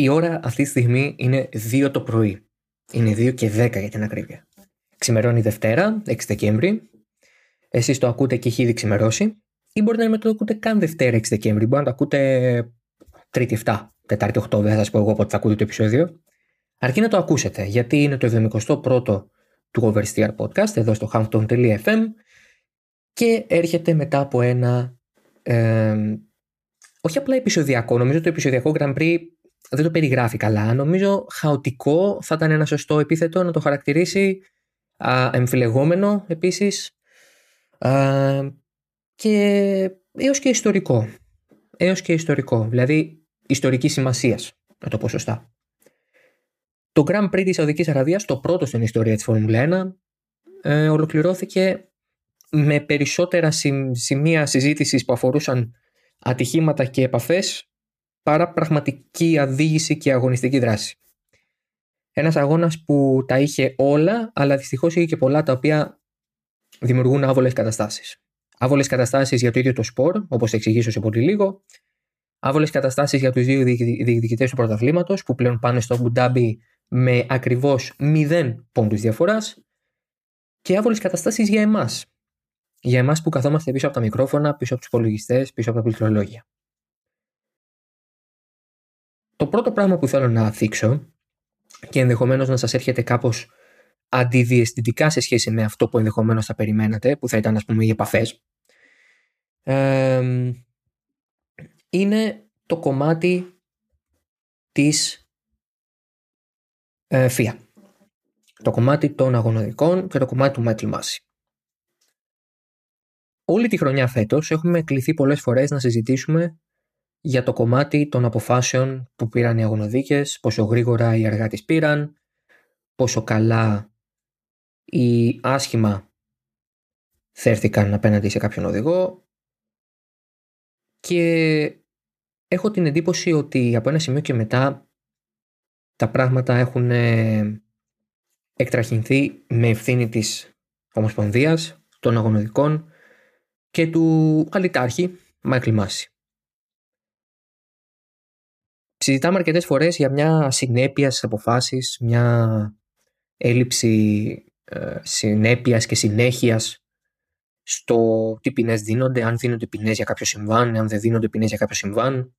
Η ώρα αυτή τη στιγμή είναι 2 το πρωί. Είναι 2 και 10 για την ακρίβεια. Ξημερώνει Δευτέρα, 6 Δεκέμβρη. Εσείς το ακούτε και έχει ήδη ξημερώσει. Ή μπορεί να μην το ακούτε καν Δευτέρα 6 Δεκέμβρη. Μπορεί να το ακούτε Τρίτη 7, Τετάρτη 8. Δεν θα σας πω εγώ πότε θα ακούτε το επεισόδιο. Αρκεί να το ακούσετε, γιατί είναι το 71ο του Oversteer Podcast εδώ στο hampton.fm και έρχεται μετά από ένα ε, όχι απλά επεισοδιακό, νομίζω το επεισοδιακό Grand Prix δεν το περιγράφει καλά. Νομίζω χαοτικό θα ήταν ένα σωστό επίθετο να το χαρακτηρίσει α, εμφυλεγόμενο επίσης α, και έως και ιστορικό. Έως και ιστορικό, δηλαδή ιστορικής σημασίας, να το πω σωστά. Το Grand Prix της Σαουδικής Αραβίας, το πρώτο στην ιστορία της Φόρμουλα 1, ε, ολοκληρώθηκε με περισσότερα σημεία συζήτησης που αφορούσαν ατυχήματα και επαφές παρά πραγματική αδίγηση και αγωνιστική δράση. Ένας αγώνας που τα είχε όλα, αλλά δυστυχώς είχε και πολλά τα οποία δημιουργούν άβολες καταστάσεις. Άβολες καταστάσεις για το ίδιο το σπορ, όπως θα εξηγήσω σε πολύ λίγο. Άβολες καταστάσεις για τους δύο διεκδικητές του πρωταθλήματος που πλέον πάνε στο Μπουντάμπι με ακριβώς 0 πόντους διαφοράς και άβολες καταστάσεις για εμάς. Για εμάς που καθόμαστε πίσω από τα μικρόφωνα, πίσω από τους υπολογιστές, πίσω από τα πληκτρολόγια. Το πρώτο πράγμα που θέλω να θίξω και ενδεχομένως να σας έρχεται κάπως αντιδιαισθητικά σε σχέση με αυτό που ενδεχομένως θα περιμένατε, που θα ήταν ας πούμε οι επαφές, είναι το κομμάτι της ε, ΦΙΑ. Το κομμάτι των αγωνοδικών και το κομμάτι του Μάικλ Μάση. Όλη τη χρονιά φέτος έχουμε κληθεί πολλές φορές να συζητήσουμε για το κομμάτι των αποφάσεων που πήραν οι αγωνοδίκες, πόσο γρήγορα οι αργά τις πήραν, πόσο καλά ή άσχημα θέρθηκαν απέναντι σε κάποιον οδηγό και έχω την εντύπωση ότι από ένα σημείο και μετά τα πράγματα έχουν ε, εκτραχυνθεί με ευθύνη της Ομοσπονδίας, των αγωνοδικών και του αλητάρχη Μάικλ Μάση. Συζητάμε αρκετές φορές για μια συνέπεια στις αποφάσεις, μια έλλειψη ε, συνέπειας και συνέχειας στο τι ποινές δίνονται, αν δίνονται ποινές για κάποιο συμβάν, αν δεν δίνονται ποινές για κάποιο συμβάν.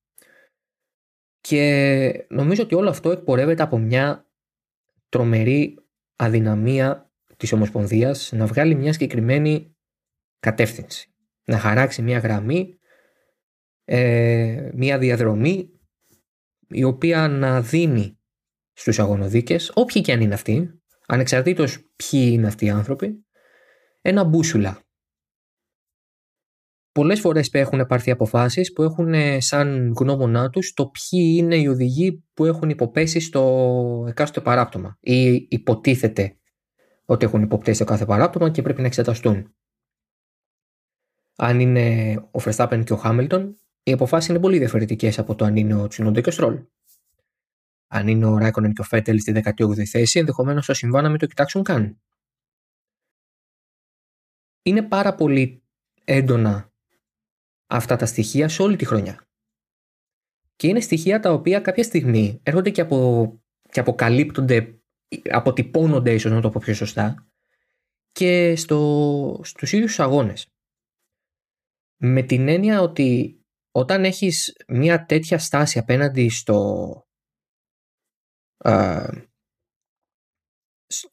Και νομίζω ότι όλο αυτό εκπορεύεται από μια τρομερή αδυναμία της Ομοσπονδίας να βγάλει μια συγκεκριμένη κατεύθυνση. Να χαράξει μια γραμμή, ε, μια διαδρομή η οποία να δίνει στους αγωνοδίκες, όποιοι και αν είναι αυτοί, ανεξαρτήτως ποιοι είναι αυτοί οι άνθρωποι, ένα μπούσουλα. Πολλές φορές έχουν πάρθει αποφάσεις που έχουν ε, σαν γνώμονά τους το ποιοι είναι οι οδηγοί που έχουν υποπέσει στο εκάστοτε παράπτωμα ή υποτίθεται ότι έχουν υποπτέσει το κάθε παράπτωμα και πρέπει να εξεταστούν. Αν είναι ο Verstappen και ο Χάμιλτον, οι αποφάσεις είναι πολύ διαφορετικές από το αν είναι ο Τσινόντε και ο Στρόλ. Αν είναι ο Ράικονεν και ο Φέτελ στη 18η θέση, ενδεχομένως το συμβάν να μην το κοιτάξουν καν. Είναι πάρα πολύ έντονα αυτά τα στοιχεία σε όλη τη χρονιά. Και είναι στοιχεία τα οποία κάποια στιγμή έρχονται και, απο, και αποκαλύπτονται, αποτυπώνονται ίσως να το πω πιο σωστά, και στο, στους ίδιους αγώνες. Με την έννοια ότι όταν έχεις μια τέτοια στάση απέναντι στο α,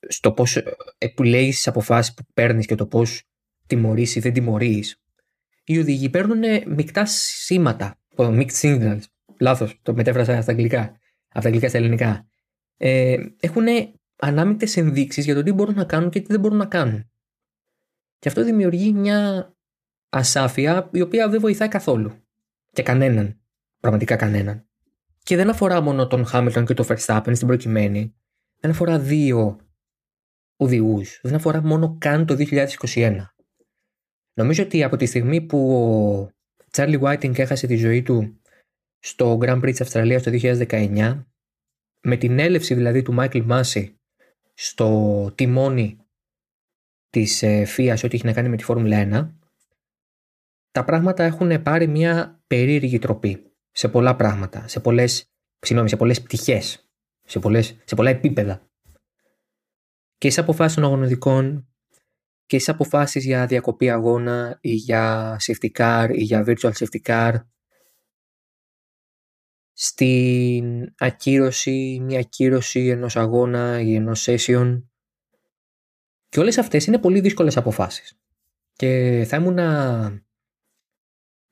στο πώς επιλέγεις τις αποφάσεις που παίρνεις και το πώς τιμωρείς ή δεν τιμωρείς οι οδηγοί παίρνουν μεικτά σήματα mixed signals λάθος το μετέφρασα στα αγγλικά από τα αγγλικά στα ελληνικά. Ε, έχουν ανάμεικτες ενδείξεις για το τι μπορούν να κάνουν και τι δεν μπορούν να κάνουν. Και αυτό δημιουργεί μια ασάφεια η οποία δεν βοηθάει καθόλου και κανέναν. Πραγματικά κανέναν. Και δεν αφορά μόνο τον Χάμιλτον και τον Verstappen στην προκειμένη. Δεν αφορά δύο οδηγούς. Δεν αφορά μόνο καν το 2021. Νομίζω ότι από τη στιγμή που ο Τσάρλι Whiting έχασε τη ζωή του στο Grand Prix της Αυστραλίας το 2019, με την έλευση δηλαδή του Μάικλ Μάση στο τιμόνι της FIA σε ό,τι έχει να κάνει με τη Φόρμουλα 1, τα πράγματα έχουν πάρει μια περίεργη τροπή σε πολλά πράγματα, σε πολλές Συγγνώμη, σε πολλές πτυχές. Σε, πολλές, σε πολλά επίπεδα. Και στι αποφάσεις των αγωνιστικών και στι αποφάσεις για διακοπή αγώνα ή για safety car ή για virtual safety car. Στην ακύρωση, μια ακύρωση ενός αγώνα ή ενός session. Και όλες αυτές είναι πολύ δύσκολες αποφάσεις. Και θα ήμουν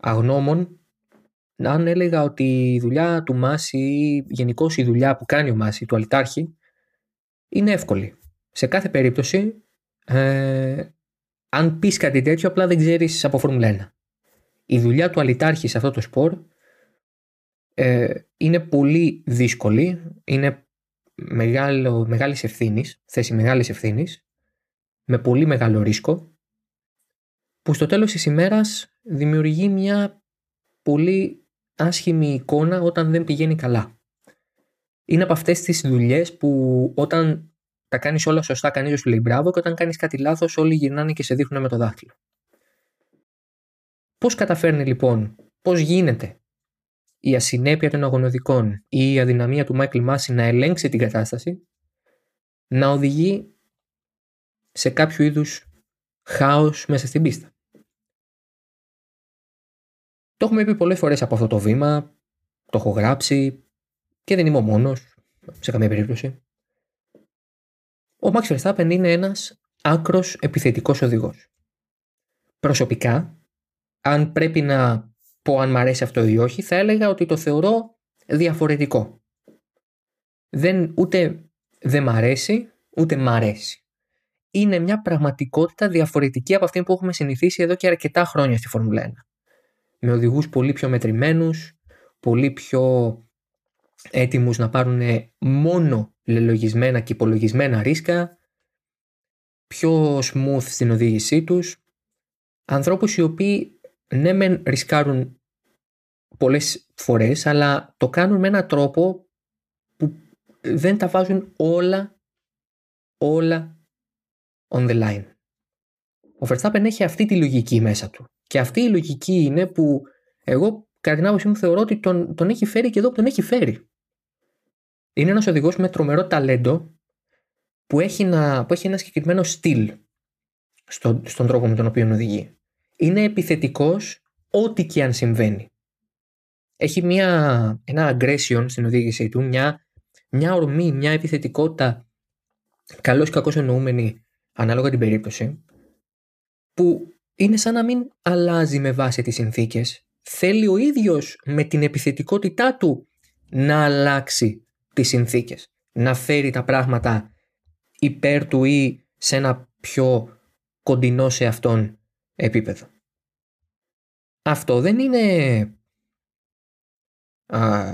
αγνώμων αν έλεγα ότι η δουλειά του Μάση ή γενικώς η δουλειά που κάνει ο Μάση, του Αλτάρχη, είναι εύκολη. Σε κάθε περίπτωση, ε, αν πεις κάτι τέτοιο, απλά δεν ξέρεις από Φόρμουλα 1. Η δουλειά του Αλιτάρχη σε αυτό το σπορ ε, είναι πολύ δύσκολη, είναι μεγάλο, μεγάλης ευθύνης, θέση μεγάλης ευθύνης, με πολύ μεγάλο ρίσκο, που στο τέλος της ημέρας δημιουργεί μια πολύ άσχημη εικόνα όταν δεν πηγαίνει καλά. Είναι από αυτές τις δουλειές που όταν τα κάνεις όλα σωστά, κανείς δεν σου λέει μπράβο, και όταν κάνεις κάτι λάθος, όλοι γυρνάνε και σε δείχνουν με το δάχτυλο. Πώς καταφέρνει λοιπόν, πώς γίνεται η ασυνέπεια των αγωνοδικών ή η αδυναμία του Μάικλ Μάση να ελέγξει την κατάσταση, να οδηγεί σε κάποιο είδους χάος μέσα στην πίστα; Το έχουμε πει πολλές φορές από αυτό το βήμα, το έχω γράψει και δεν είμαι ο μόνος, σε καμία περίπτωση. Ο Max Verstappen είναι ένας άκρος επιθετικός οδηγός. Προσωπικά, αν πρέπει να πω αν μ' αρέσει αυτό ή όχι, θα έλεγα ότι το θεωρώ διαφορετικό. Δεν, ούτε δεν μ' αρέσει, ούτε μ' αρέσει. Είναι μια πραγματικότητα διαφορετική από αυτή που έχουμε συνηθίσει εδώ και αρκετά χρόνια στη Φόρμουλα 1 με οδηγούς πολύ πιο μετρημένους, πολύ πιο έτοιμους να πάρουν μόνο λελογισμένα και υπολογισμένα ρίσκα, πιο smooth στην οδήγησή τους, ανθρώπους οι οποίοι ναι μεν ρισκάρουν πολλές φορές, αλλά το κάνουν με έναν τρόπο που δεν τα βάζουν όλα, όλα on the line. Ο Verstappen έχει αυτή τη λογική μέσα του. Και αυτή η λογική είναι που εγώ κατά την άποψή μου θεωρώ ότι τον, τον έχει φέρει και εδώ που τον έχει φέρει. Είναι ένας οδηγός με τρομερό ταλέντο που έχει, να, που έχει ένα συγκεκριμένο στυλ στο, στον τρόπο με τον οποίο οδηγεί. Είναι επιθετικός ό,τι και αν συμβαίνει. Έχει μια, ένα aggression στην οδήγησή του, μια, μια ορμή, μια επιθετικότητα καλώς ή κακώς εννοούμενη ανάλογα την περίπτωση που είναι σαν να μην αλλάζει με βάση τις συνθήκες. Θέλει ο ίδιος με την επιθετικότητά του να αλλάξει τις συνθήκες. Να φέρει τα πράγματα υπέρ του ή σε ένα πιο κοντινό σε αυτόν επίπεδο. Αυτό δεν είναι α,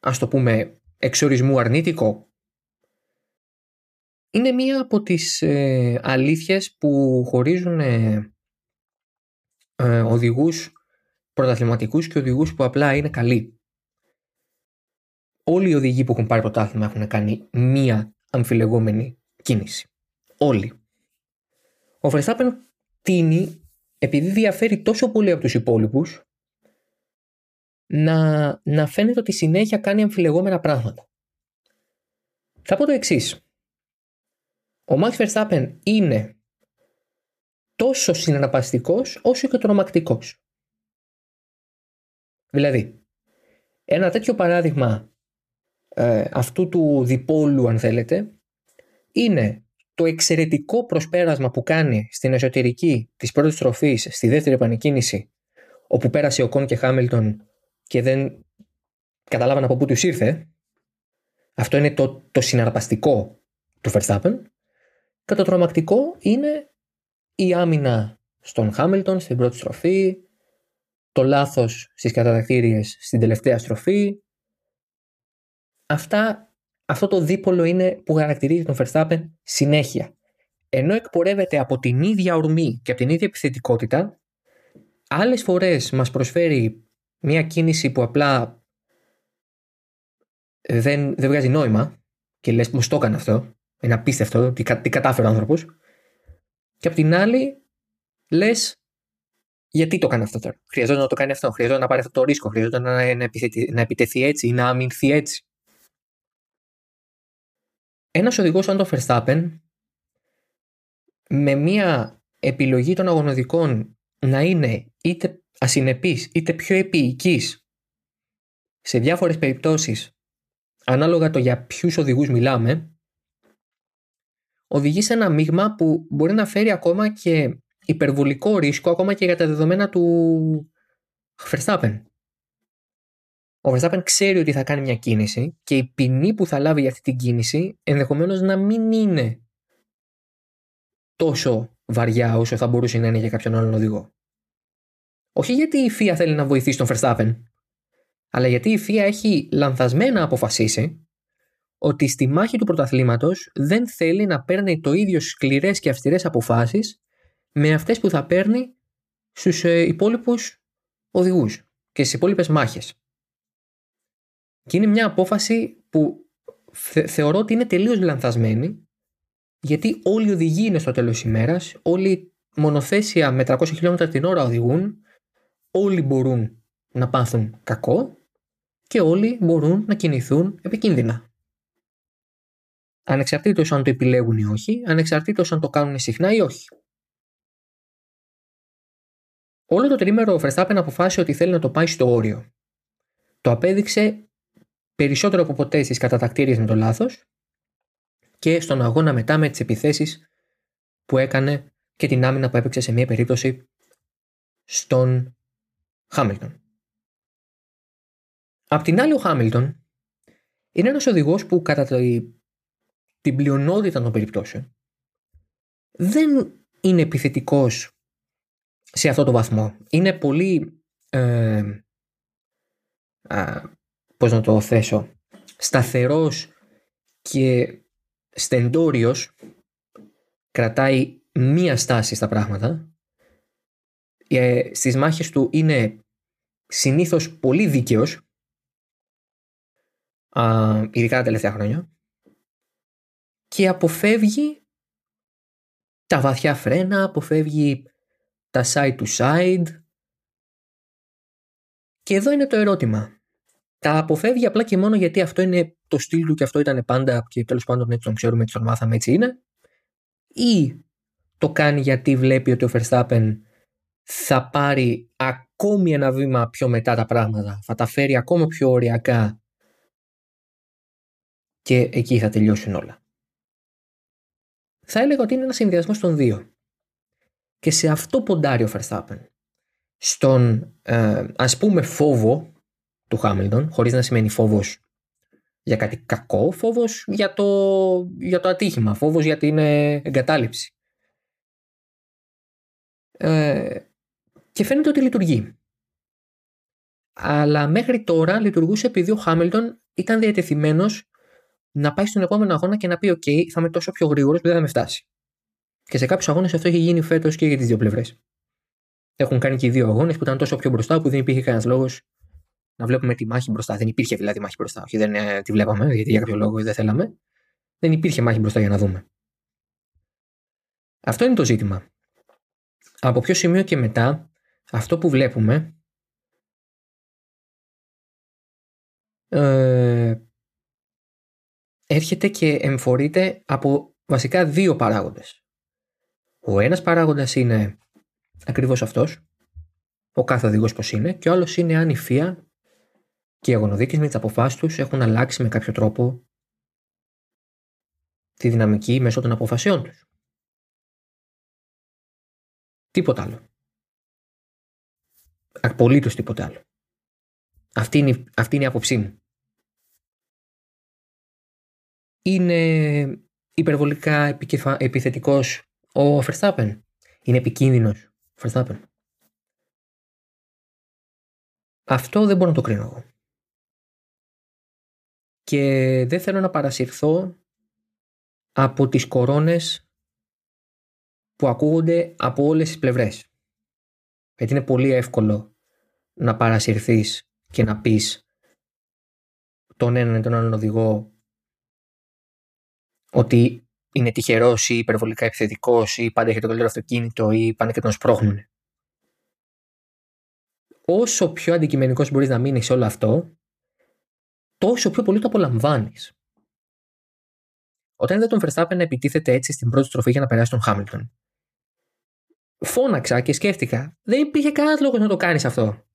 ας το πούμε εξορισμού αρνητικό είναι μία από τις ε, αλήθειες που χωρίζουν ε, ε, οδηγούς πρωταθληματικούς και οδηγούς που απλά είναι καλοί. Όλοι οι οδηγοί που έχουν πάρει πρωτάθλημα έχουν κάνει μία αμφιλεγόμενη κίνηση. Όλοι. Ο Verstappen τίνει, επειδή διαφέρει τόσο πολύ από τους υπόλοιπους, να, να φαίνεται ότι συνέχεια κάνει αμφιλεγόμενα πράγματα. Θα πω το εξής. Ο Max Verstappen είναι τόσο συναναπαστικός όσο και τρομακτικός. Δηλαδή, ένα τέτοιο παράδειγμα ε, αυτού του διπόλου αν θέλετε είναι το εξαιρετικό προσπέρασμα που κάνει στην εσωτερική της πρώτης τροφής στη δεύτερη επανεκκίνηση όπου πέρασε ο Κον και Χάμιλτον και δεν καταλάβαν από πού τους ήρθε αυτό είναι το, το συναρπαστικό του Verstappen και το τρομακτικό είναι η άμυνα στον Χάμιλτον στην πρώτη στροφή, το λάθος στις καταδεκτήριες στην τελευταία στροφή. Αυτά, αυτό το δίπολο είναι που χαρακτηρίζει τον Verstappen συνέχεια. Ενώ εκπορεύεται από την ίδια ορμή και από την ίδια επιθετικότητα, άλλες φορές μας προσφέρει μια κίνηση που απλά δεν, δεν βγάζει νόημα και λες μου το έκανε αυτό είναι απίστευτο τι, τι κατάφερε ο άνθρωπος. Και απ' την άλλη, λες, γιατί το κάνει αυτό τώρα; Χρειαζόταν να το κάνει αυτό. Χρειαζόταν να πάρει αυτό το ρίσκο. Χρειαζόταν να, να, να επιτεθεί έτσι ή να αμυνθεί έτσι. Ένας οδηγός σαν το Verstappen με μια επιλογή των αγωνοδικών να είναι είτε ασυνεπής είτε πιο επίοικης σε διάφορες περιπτώσεις ανάλογα το για ποιους οδηγούς μιλάμε οδηγεί σε ένα μείγμα που μπορεί να φέρει ακόμα και υπερβολικό ρίσκο ακόμα και για τα δεδομένα του Verstappen. Ο Verstappen ξέρει ότι θα κάνει μια κίνηση και η ποινή που θα λάβει για αυτή την κίνηση ενδεχομένως να μην είναι τόσο βαριά όσο θα μπορούσε να είναι για κάποιον άλλον οδηγό. Όχι γιατί η FIA θέλει να βοηθήσει τον Verstappen, αλλά γιατί η FIA έχει λανθασμένα αποφασίσει ότι στη μάχη του πρωταθλήματος δεν θέλει να παίρνει το ίδιο σκληρές και αυστηρές αποφάσεις με αυτές που θα παίρνει στους ε, υπόλοιπους οδηγούς και στις υπόλοιπες μάχες. Και είναι μια απόφαση που θεωρώ ότι είναι τελείως λανθασμένη γιατί όλοι οι οδηγοί είναι στο τέλος της ημέρας, όλοι μονοθέσια με 300 χιλιόμετρα την ώρα οδηγούν, όλοι μπορούν να πάθουν κακό και όλοι μπορούν να κινηθούν επικίνδυνα. Ανεξαρτήτως αν το επιλέγουν ή όχι, ανεξαρτήτως αν το κάνουν συχνά ή όχι. Όλο το τρίμερο ο Verstappen αποφάσισε ότι θέλει να το πάει στο όριο. Το απέδειξε περισσότερο από ποτέ στις κατατακτήριες με το λάθος και στον αγώνα μετά με τις επιθέσεις που έκανε και την άμυνα που έπαιξε σε μια περίπτωση στον Χάμιλτον. Απ' την άλλη ο Χάμιλτον είναι ένας οδηγός που κατά την πλειονότητα των περιπτώσεων δεν είναι επιθετικός σε αυτό το βαθμό. Είναι πολύ ε, πώς να το θέσω σταθερός και στεντόριος κρατάει μία στάση στα πράγματα ε, στις μάχες του είναι συνήθως πολύ δίκαιος α, ειδικά τα τελευταία χρόνια και αποφεύγει τα βαθιά φρένα, αποφεύγει τα side to side και εδώ είναι το ερώτημα. Τα αποφεύγει απλά και μόνο γιατί αυτό είναι το στυλ του και αυτό ήταν πάντα και τέλος πάντων έτσι τον ξέρουμε, έτσι τον μάθαμε, έτσι είναι ή το κάνει γιατί βλέπει ότι ο Verstappen θα πάρει ακόμη ένα βήμα πιο μετά τα πράγματα, θα τα φέρει ακόμα πιο ωριακά και εκεί θα τελειώσουν όλα. Θα έλεγα ότι είναι ένας συνδυασμός των δύο. Και σε αυτό ποντάρει ο Verstappen. Στον ε, ας πούμε φόβο του Χάμιλτον, χωρίς να σημαίνει φόβος για κάτι κακό, φόβος για το, για το ατύχημα, φόβος για την ε, εγκατάλειψη. Ε, και φαίνεται ότι λειτουργεί. Αλλά μέχρι τώρα λειτουργούσε επειδή ο Χάμιλτον ήταν διατεθειμένος να πάει στον επόμενο αγώνα και να πει: OK, θα είμαι τόσο πιο γρήγορος που δεν θα με φτάσει. Και σε κάποιους αγώνες αυτό έχει γίνει φέτος και για τις δύο πλευρές. Έχουν κάνει και οι δύο αγώνες που ήταν τόσο πιο μπροστά που δεν υπήρχε κανένας λόγος να βλέπουμε τη μάχη μπροστά. Δεν υπήρχε δηλαδή μάχη μπροστά. Όχι, δεν ε, τη βλέπαμε, γιατί για κάποιο λόγο δεν θέλαμε. Δεν υπήρχε μάχη μπροστά για να δούμε. Αυτό είναι το ζήτημα. Από ποιο σημείο και μετά, αυτό που βλέπουμε ε, έρχεται και εμφορείται από βασικά δύο παράγοντες. Ο ένας παράγοντας είναι ακριβώς αυτός, ο κάθε οδηγός πως είναι, και ο άλλος είναι αν η ΦΙΑ και οι αγωνοδίκες με τις αποφάσεις τους έχουν αλλάξει με κάποιο τρόπο τη δυναμική μέσω των αποφασιών τους. Τίποτα άλλο. Απολύτως τίποτα άλλο. Αυτή είναι, αυτή είναι η άποψή μου. Είναι υπερβολικά επικεφα... επιθετικός ο Verstappen. Είναι επικίνδυνος ο Verstappen. Αυτό δεν μπορώ να το κρίνω εγώ. Και δεν θέλω να παρασυρθώ από τις κορώνες που ακούγονται από όλες τις πλευρές. Γιατί είναι πολύ εύκολο να παρασυρθείς και να πεις τον έναν ή τον άλλον οδηγό ότι είναι τυχερός ή υπερβολικά επιθετικός ή πάντα έχει το καλύτερο αυτοκίνητο ή πάνε και τον σπρώχνουν. όσο πιο αντικειμενικός μπορείς να μείνεις σε όλο αυτό, τόσο πιο πολύ το απολαμβάνεις. Όταν είδα τον Verstappen να επιτίθεται έτσι στην πρώτη στροφή για να περάσει τον Χάμιλτον, φώναξα και σκέφτηκα, δεν υπήρχε κανένας λόγος να το κάνεις αυτό.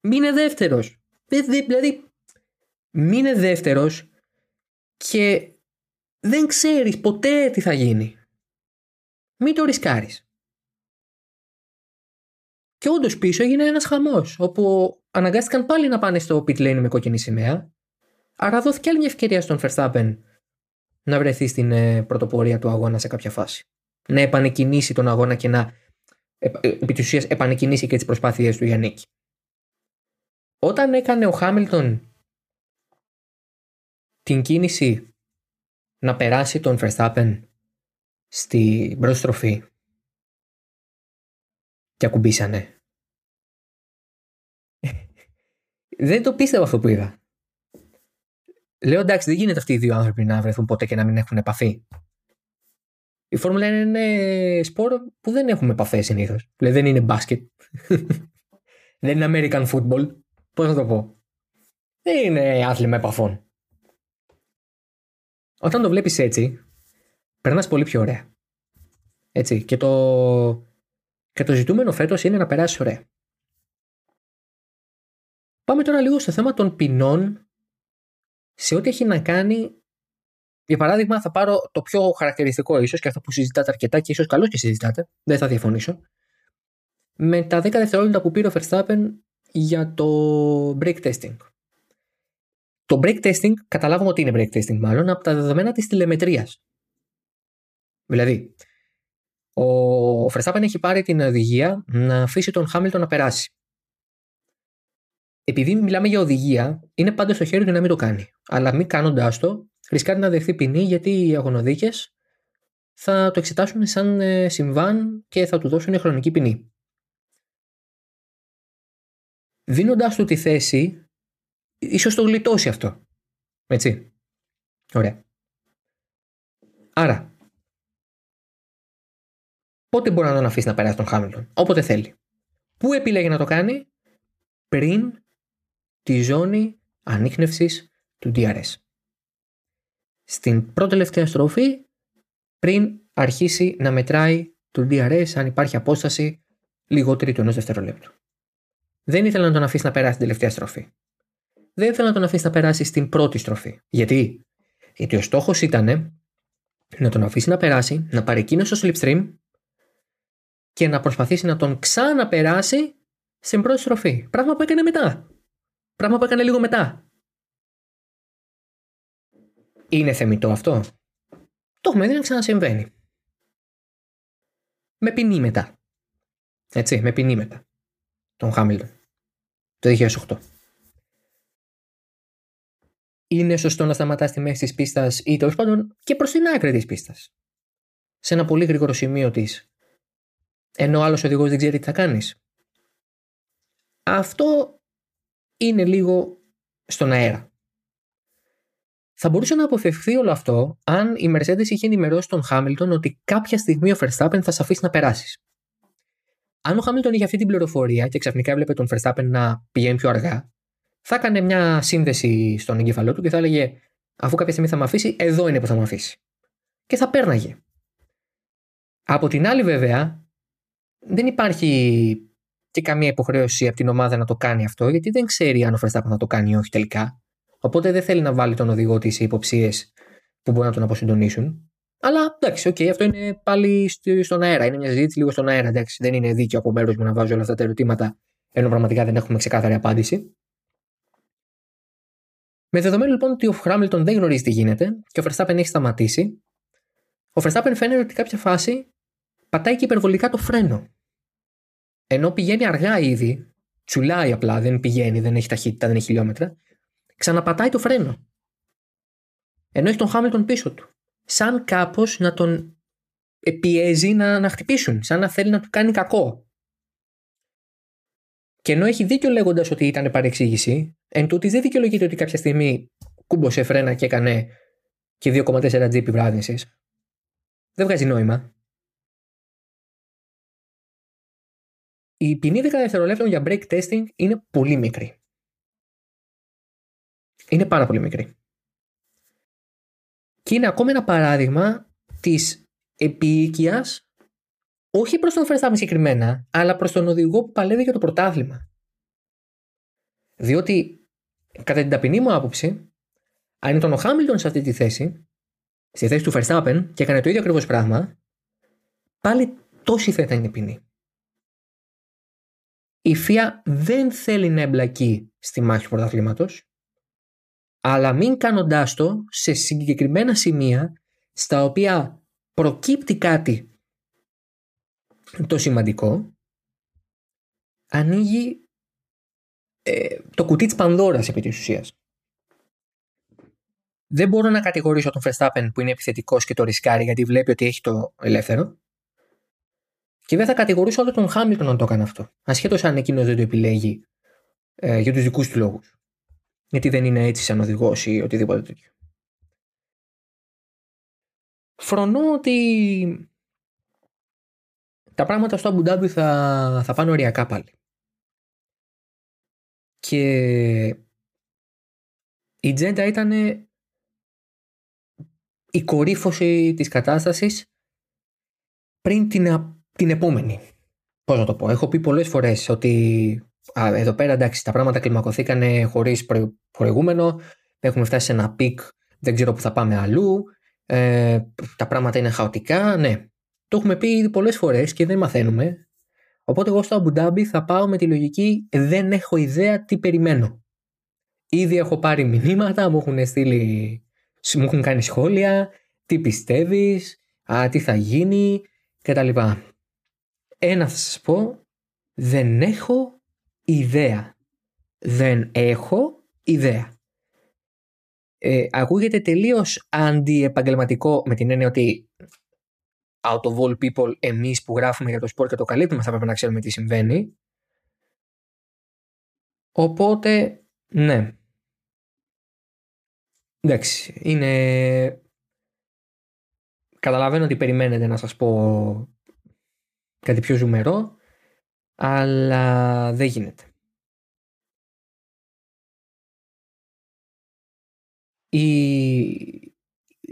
Μείνε δεύτερος. Δηλαδή, μείνε δεύτερος και δεν ξέρεις ποτέ τι θα γίνει. Μην το ρισκάρεις. Και όντως πίσω έγινε ένας χαμός, όπου αναγκάστηκαν πάλι να πάνε στο pit lane με κόκκινη σημαία. Άρα δόθηκε άλλη μια ευκαιρία στον Verstappen να βρεθεί στην ε, πρωτοπορία του αγώνα σε κάποια φάση. Να επανεκκινήσει τον αγώνα και να ε, επί της ουσίας επανεκκινήσει και τις προσπάθειές του για νίκη. Όταν έκανε ο Χάμιλτον την κίνηση να περάσει τον Verstappen στην προστροφή και ακουμπήσανε δεν το πίστευα αυτό που είδα. Λέω εντάξει, δεν γίνεται αυτοί οι δύο άνθρωποι να βρεθούν ποτέ και να μην έχουν επαφή. Η Φόρμουλα είναι σπορ που δεν έχουμε επαφές συνήθως. Δηλαδή δεν είναι μπάσκετ. δεν είναι American football. Πώς να το πω. Δεν είναι άθλημα επαφών. Όταν το βλέπεις έτσι, περνάς πολύ πιο ωραία. Έτσι. Και το, και το ζητούμενο φέτος είναι να περάσεις ωραία. Πάμε τώρα λίγο στο θέμα των ποινών σε ό,τι έχει να κάνει. Για παράδειγμα, θα πάρω το πιο χαρακτηριστικό ίσως και αυτό που συζητάτε αρκετά και ίσως καλώς και συζητάτε, δεν θα διαφωνήσω. Με τα 10 δευτερόλεπτα που πήρε ο Verstappen για το break testing. Το break testing, καταλάβουμε ότι είναι break testing μάλλον, από τα δεδομένα της τηλεμετρίας. Δηλαδή, ο Verstappen έχει πάρει την οδηγία να αφήσει τον Χάμιλτον να περάσει επειδή μιλάμε για οδηγία, είναι πάντα στο χέρι του να μην το κάνει. Αλλά μη κάνοντάς το, ρισκάρει να δεχθεί ποινή γιατί οι αγωνοδίκες θα το εξετάσουν σαν ε, συμβάν και θα του δώσουν χρονική ποινή. Δίνοντάς του τη θέση, ίσως το γλιτώσει αυτό. Έτσι. Ωραία. Άρα, πότε μπορεί να τον αφήσει να περάσει τον Χάμιλτον, όποτε θέλει. Πού επιλέγει να το κάνει, πριν τη ζώνη ανείχνευσης του DRS. Στην πρώτη τελευταία στροφή πριν αρχίσει να μετράει το DRS αν υπάρχει απόσταση λιγότερη του ενός δευτερολέπτου. Δεν ήθελα να τον αφήσει να περάσει την τελευταία στροφή. Δεν ήθελα να τον αφήσει να περάσει στην πρώτη στροφή. Γιατί; Γιατί ο στόχος ήταν να τον αφήσει να περάσει, να πάρει εκείνο στο slipstream και να προσπαθήσει να τον ξαναπεράσει στην πρώτη στροφή. Πράγμα που έκανε μετά. Πράγμα που έκανε λίγο μετά. Είναι θεμητό αυτό; Το έχουμε δει να ξανασυμβαίνει. Με ποινή μετά. Έτσι, με ποινή μετά. Τον Χάμιλτον. Το 2008. Είναι σωστό να σταματάς στη μέση της πίστας ή τέλος πάντων και προς την άκρη της πίστας. Σε ένα πολύ γρήγορο σημείο της. Ενώ ο άλλος οδηγός δεν ξέρει τι θα κάνεις. Αυτό είναι λίγο στον αέρα. Θα μπορούσε να αποφευχθεί όλο αυτό αν η Mercedes είχε ενημερώσει τον Χάμιλτον ότι κάποια στιγμή ο Verstappen θα σε αφήσει να περάσεις. Αν ο Χάμιλτον είχε αυτή την πληροφορία και ξαφνικά έβλεπε τον Verstappen να πηγαίνει πιο αργά, θα έκανε μια σύνδεση στον εγκεφαλό του και θα έλεγε Αφού κάποια στιγμή θα με αφήσει, εδώ είναι που θα με αφήσει. Και θα πέρναγε. Από την άλλη, βέβαια, δεν υπάρχει και καμία υποχρέωση από την ομάδα να το κάνει αυτό, γιατί δεν ξέρει αν ο Verstappen θα το κάνει ή όχι τελικά. Οπότε δεν θέλει να βάλει τον οδηγό της σε υποψίες που μπορεί να τον αποσυντονίσουν. Αλλά εντάξει, okay, αυτό είναι πάλι στον αέρα. Είναι μια συζήτηση λίγο στον αέρα. Εντάξει, δεν είναι δίκαιο από μέρο μου να βάζω όλα αυτά τα ερωτήματα, ενώ πραγματικά δεν έχουμε ξεκάθαρη απάντηση. Με δεδομένο λοιπόν ότι ο Χάμιλτον δεν γνωρίζει τι γίνεται και ο Verstappen έχει σταματήσει, ο Verstappen φαίνεται ότι κάποια φάση πατάει και υπερβολικά το φρένο ενώ πηγαίνει αργά ήδη, τσουλάει απλά, δεν πηγαίνει, δεν έχει ταχύτητα, δεν έχει χιλιόμετρα, ξαναπατάει το φρένο. Ενώ έχει τον Χάμιλτον πίσω του. Σαν κάπως να τον πιέζει να, να χτυπήσουν, σαν να θέλει να του κάνει κακό. Και ενώ έχει δίκιο λέγοντας ότι ήταν παρεξήγηση, εν τούτη δεν δικαιολογείται ότι κάποια στιγμή κούμποσε φρένα και έκανε και 2,4 G επιβράδυνση. Δεν βγάζει νόημα. η ποινή 10 δευτερολέπτων για break testing είναι πολύ μικρή. Είναι πάρα πολύ μικρή. Και είναι ακόμα ένα παράδειγμα της επίοικιας όχι προς τον Verstappen συγκεκριμένα, αλλά προς τον οδηγό που παλεύει για το πρωτάθλημα. Διότι, κατά την ταπεινή μου άποψη, αν ήταν ο Χάμιλτον σε αυτή τη θέση, στη θέση του Verstappen και έκανε το ίδιο ακριβώς πράγμα, πάλι τόση θα ήταν η ποινή. Η ΦΙΑ δεν θέλει να εμπλακεί στη μάχη του πρωταθλήματος, αλλά μην κάνοντάς το σε συγκεκριμένα σημεία στα οποία προκύπτει κάτι το σημαντικό, ανοίγει ε, το κουτί της Πανδώρας επί της ουσίας. Δεν μπορώ να κατηγορήσω τον Verstappen που είναι επιθετικός και το ρισκάρει γιατί βλέπει ότι έχει το ελεύθερο. Και δεν θα κατηγορήσω άλλο τον Χάμιλτον να το έκανε αυτό. Ασχέτως αν εκείνος δεν το επιλέγει ε, για τους δικούς του λόγους. Γιατί δεν είναι έτσι σαν οδηγός ή οτιδήποτε τέτοιο. Φρονώ ότι τα πράγματα στο Αμπουντάμπι θα, θα πάνε οριακά πάλι. Και η Τζέντα ήταν η κορύφωση της κατάστασης πριν την, την επόμενη. Πώς να το πω. Έχω πει πολλές φορές ότι α, εδώ πέρα εντάξει τα πράγματα κλιμακωθήκαν χωρίς προηγούμενο. Έχουμε φτάσει σε ένα peak. Δεν ξέρω που θα πάμε αλλού. Ε, τα πράγματα είναι χαοτικά. Ναι. Το έχουμε πει ήδη πολλές φορές και δεν μαθαίνουμε. Οπότε εγώ στο Αμπού Ντάμπι θα πάω με τη λογική δεν έχω ιδέα τι περιμένω. Ήδη έχω πάρει μηνύματα, μου έχουν στείλει, μου έχουν κάνει σχόλια, τι πιστεύεις, α, τι θα γίνει κτλ. Ένα θα σας πω, δεν έχω ιδέα. Δεν έχω ιδέα. Ε, ακούγεται τελείως αντιεπαγγελματικό με την έννοια ότι out of all people εμείς που γράφουμε για το σπορ και το καλύπτουμε θα πρέπει να ξέρουμε τι συμβαίνει. Οπότε, ναι. Εντάξει, είναι... Καταλαβαίνω ότι περιμένετε να σας πω κάτι πιο ζουμερό, αλλά δεν γίνεται. Η,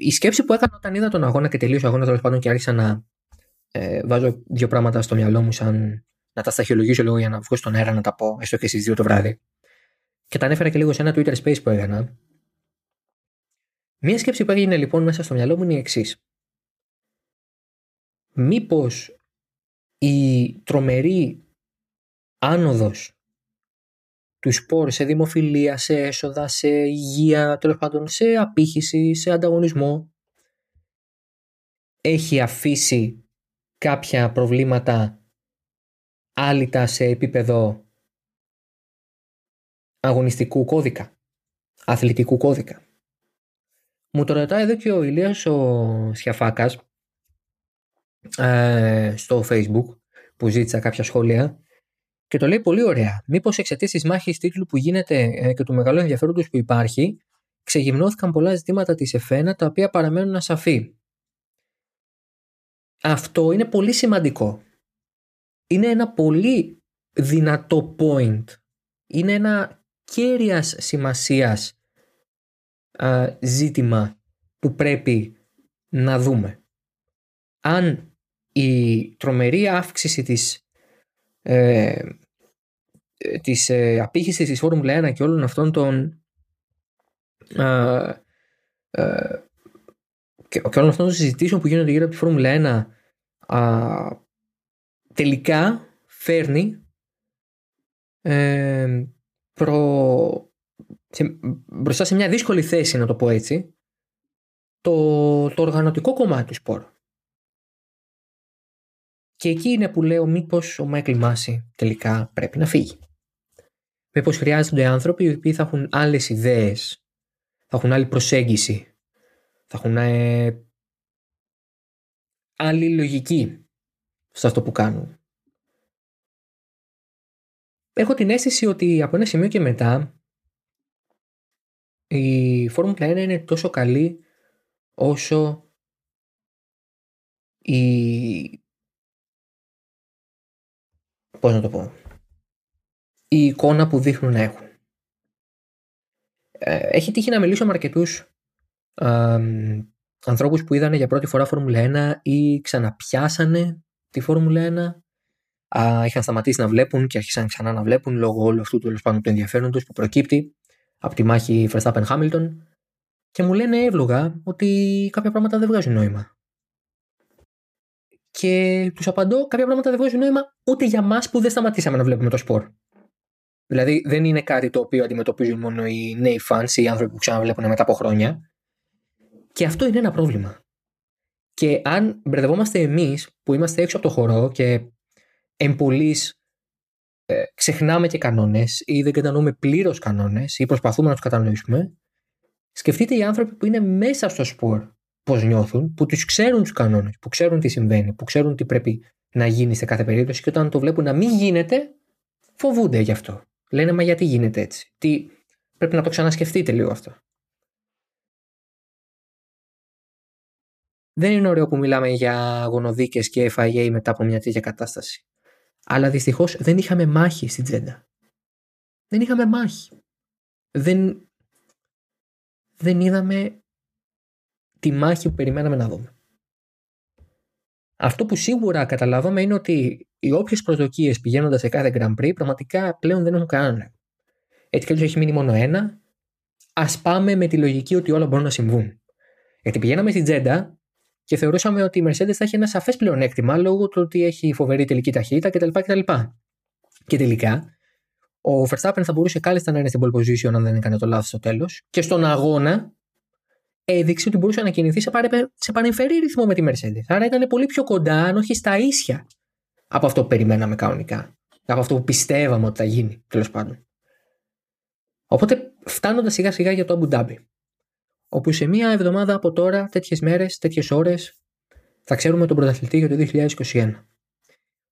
η σκέψη που έκανα όταν είδα τον αγώνα και τελείωσε ο αγώνας τέλος πάντων και άρχισα να ε, βάζω δύο πράγματα στο μυαλό μου, σαν να τα σταχυολογήσω λίγο για να βγω στον αέρα να τα πω, έστω και στις δύο το βράδυ. Και τα ανέφερα και λίγο σε ένα Twitter Space που έκανα. Μία σκέψη που έγινε λοιπόν μέσα στο μυαλό μου είναι η εξής. Μήπως η τρομερή άνοδος τους σπορ σε δημοφιλία, σε έσοδα, σε υγεία, τέλος πάντων σε απήχηση, σε ανταγωνισμό. Έχει αφήσει κάποια προβλήματα άλυτα σε επίπεδο αγωνιστικού κώδικα, αθλητικού κώδικα. Μου το ρωτάει εδώ και ο Ηλίας ο Σιαφάκας ε, στο facebook που ζήτησα κάποια σχόλια και το λέει πολύ ωραία. Μήπως εξαιτίας της μάχης τίτλου που γίνεται ε, και του μεγάλου ενδιαφέροντος που υπάρχει, ξεγυμνώθηκαν πολλά ζητήματα της ΕΦΕΝΑ τα οποία παραμένουν ασαφή. Αυτό είναι πολύ σημαντικό. Είναι ένα πολύ δυνατό point. Είναι ένα κέρια σημασίας ζήτημα που πρέπει να δούμε. Αν η τρομερή αύξηση της ε, της ε, απήχησης της Φόρμουλα 1 και όλων αυτών των ε, ε, και, και όλων αυτών των συζητήσεων που γίνονται γύρω από τη Φόρμουλα 1 τελικά φέρνει ε, προ, σε, μπροστά σε μια δύσκολη θέση να το πω έτσι το, το οργανωτικό κομμάτι του σπορ. Και εκεί είναι που λέω μήπως ο Μάικλ Μάση τελικά πρέπει να φύγει. Μήπως χρειάζονται άνθρωποι οι οποίοι θα έχουν άλλες ιδέες, θα έχουν άλλη προσέγγιση, θα έχουν ε, άλλη λογική σε αυτό που κάνουν. Έχω την αίσθηση ότι από ένα σημείο και μετά η Φόρμουλα 1 είναι τόσο καλή όσο η πώς να το πω, η εικόνα που δείχνουν να έχουν. Ε, έχει τύχει να μιλήσω με αρκετούς ανθρώπους που είδαν για πρώτη φορά Φόρμουλα 1 ή ξαναπιάσανε τη Φόρμουλα 1 α, είχαν σταματήσει να βλέπουν και άρχισαν ξανά να βλέπουν λόγω όλου αυτού του του ενδιαφέροντος που προκύπτει από τη μάχη Verstappen-Hamilton και μου λένε εύλογα ότι κάποια πράγματα δεν βγάζουν νόημα. Και τους απαντώ, κάποια πράγματα δεν βγάζουν νόημα ούτε για μας που δεν σταματήσαμε να βλέπουμε το σπορ. Δηλαδή δεν είναι κάτι το οποίο αντιμετωπίζουν μόνο οι νέοι fans, οι άνθρωποι που ξαναβλέπουν μετά από χρόνια. Και αυτό είναι ένα πρόβλημα. Και αν μπερδευόμαστε εμείς που είμαστε έξω από το χώρο και εμπολεί ε, ξεχνάμε και κανόνες ή δεν κατανοούμε πλήρως κανόνες ή προσπαθούμε να τους κατανοήσουμε, σκεφτείτε οι άνθρωποι που είναι μέσα στο σπορ πώς νιώθουν, που τους ξέρουν τους κανόνες, που ξέρουν τι συμβαίνει, που ξέρουν τι πρέπει να γίνει σε κάθε περίπτωση και όταν το βλέπουν να μην γίνεται, φοβούνται γι' αυτό. Λένε, μα γιατί γίνεται έτσι; Τι... Πρέπει να το ξανασκεφτείτε λίγο αυτό. Δεν είναι ωραίο που μιλάμε για αγωνοδίκες και FIA μετά από μια τέτοια κατάσταση. Αλλά δυστυχώς δεν είχαμε μάχη στην Τζέντα. Δεν είχαμε μάχη. Δεν, δεν είδαμε τη μάχη που περιμέναμε να δούμε. Αυτό που σίγουρα καταλάβαμε είναι ότι οι όποιες προσδοκίες πηγαίνοντας σε κάθε Grand Prix πραγματικά πλέον δεν έχουν κανένα. Έτσι κι έχει μείνει μόνο ένα. Α πάμε με τη λογική ότι όλα μπορούν να συμβούν. Γιατί πηγαίναμε στην Τζέντα και θεωρούσαμε ότι η Mercedes θα έχει ένα σαφές πλεονέκτημα λόγω του ότι έχει φοβερή τελική ταχύτητα κτλ. κτλ. Και τελικά, ο Verstappen θα μπορούσε κάλλιστα να είναι στην pole position αν δεν έκανε το λάθος στο τέλος. Και στον αγώνα έδειξε ότι μπορούσε να κινηθεί σε, παρε... σε πανεμφερή ρυθμό με τη Mercedes. Άρα ήταν πολύ πιο κοντά, αν όχι στα ίσια, από αυτό που περιμέναμε κανονικά. Από αυτό που πιστεύαμε ότι θα γίνει, τέλος πάντων. Οπότε φτάνοντας σιγά σιγά για το Abu Dhabi. Όπου σε μία εβδομάδα από τώρα, τέτοιες μέρες, τέτοιες ώρες, θα ξέρουμε τον πρωταθλητή για το 2021.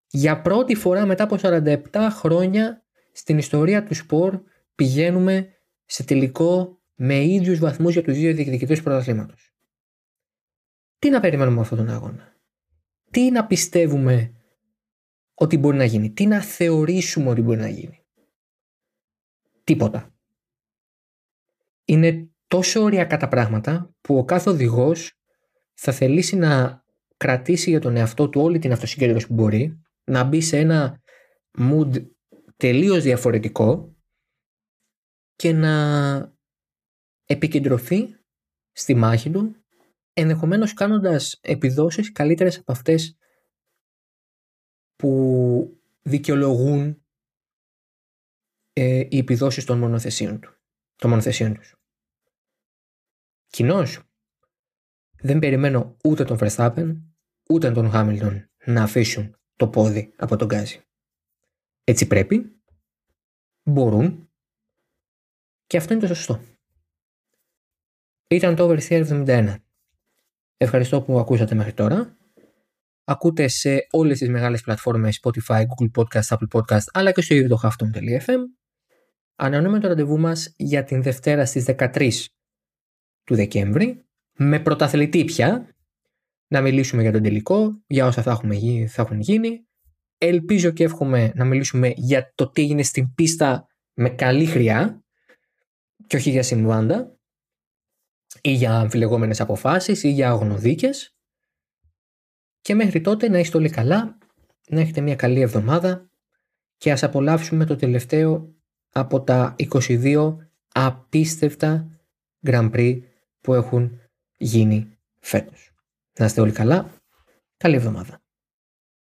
Για πρώτη φορά μετά από 47 χρόνια στην ιστορία του σπορ πηγαίνουμε σε τελικό με ίδιους βαθμούς για τους δύο διεκδικητές του πρωταθλήματος. Τι να περιμένουμε αυτόν τον αγώνα; Τι να πιστεύουμε ότι μπορεί να γίνει; Τι να θεωρήσουμε ότι μπορεί να γίνει; Τίποτα. Είναι τόσο ωριακά τα πράγματα που ο κάθε οδηγός θα θελήσει να κρατήσει για τον εαυτό του όλη την αυτοσυγκέντρωση που μπορεί, να μπει σε ένα mood τελείως διαφορετικό και να επικεντρωθεί στη μάχη του, ενδεχομένως κάνοντας επιδόσεις καλύτερες από αυτές που δικαιολογούν ε, οι επιδόσεις των μονοθεσίων του. Των μονοθεσίων τους. Κοινώς, δεν περιμένω ούτε τον Verstappen ούτε τον Χάμιλτον να αφήσουν το πόδι από τον γκάζι. Έτσι πρέπει, μπορούν και αυτό είναι το σωστό. Ήταν το Overseer 71. Ευχαριστώ που ακούσατε μέχρι τώρα. Ακούτε σε όλες τις μεγάλες πλατφόρμες Spotify, Google Podcast, Apple Podcast αλλά και στο ίδιο το Halfton.fm. Ανανούμε το ραντεβού μας για την Δευτέρα στις 13 του Δεκέμβρη με πρωταθλητή πια να μιλήσουμε για τον τελικό, για όσα θα, έχουμε, θα έχουν γίνει. Ελπίζω και εύχομαι να μιλήσουμε για το τι έγινε στην πίστα με καλή χρειά και όχι για συμβάντα ή για αμφιλεγόμενες αποφάσεις ή για αγνοδίκες και μέχρι τότε να είστε όλοι καλά, να έχετε μια καλή εβδομάδα και ας απολαύσουμε το τελευταίο από τα 22 απίστευτα Grand Prix που έχουν γίνει φέτος. Να είστε όλοι καλά. Καλή εβδομάδα.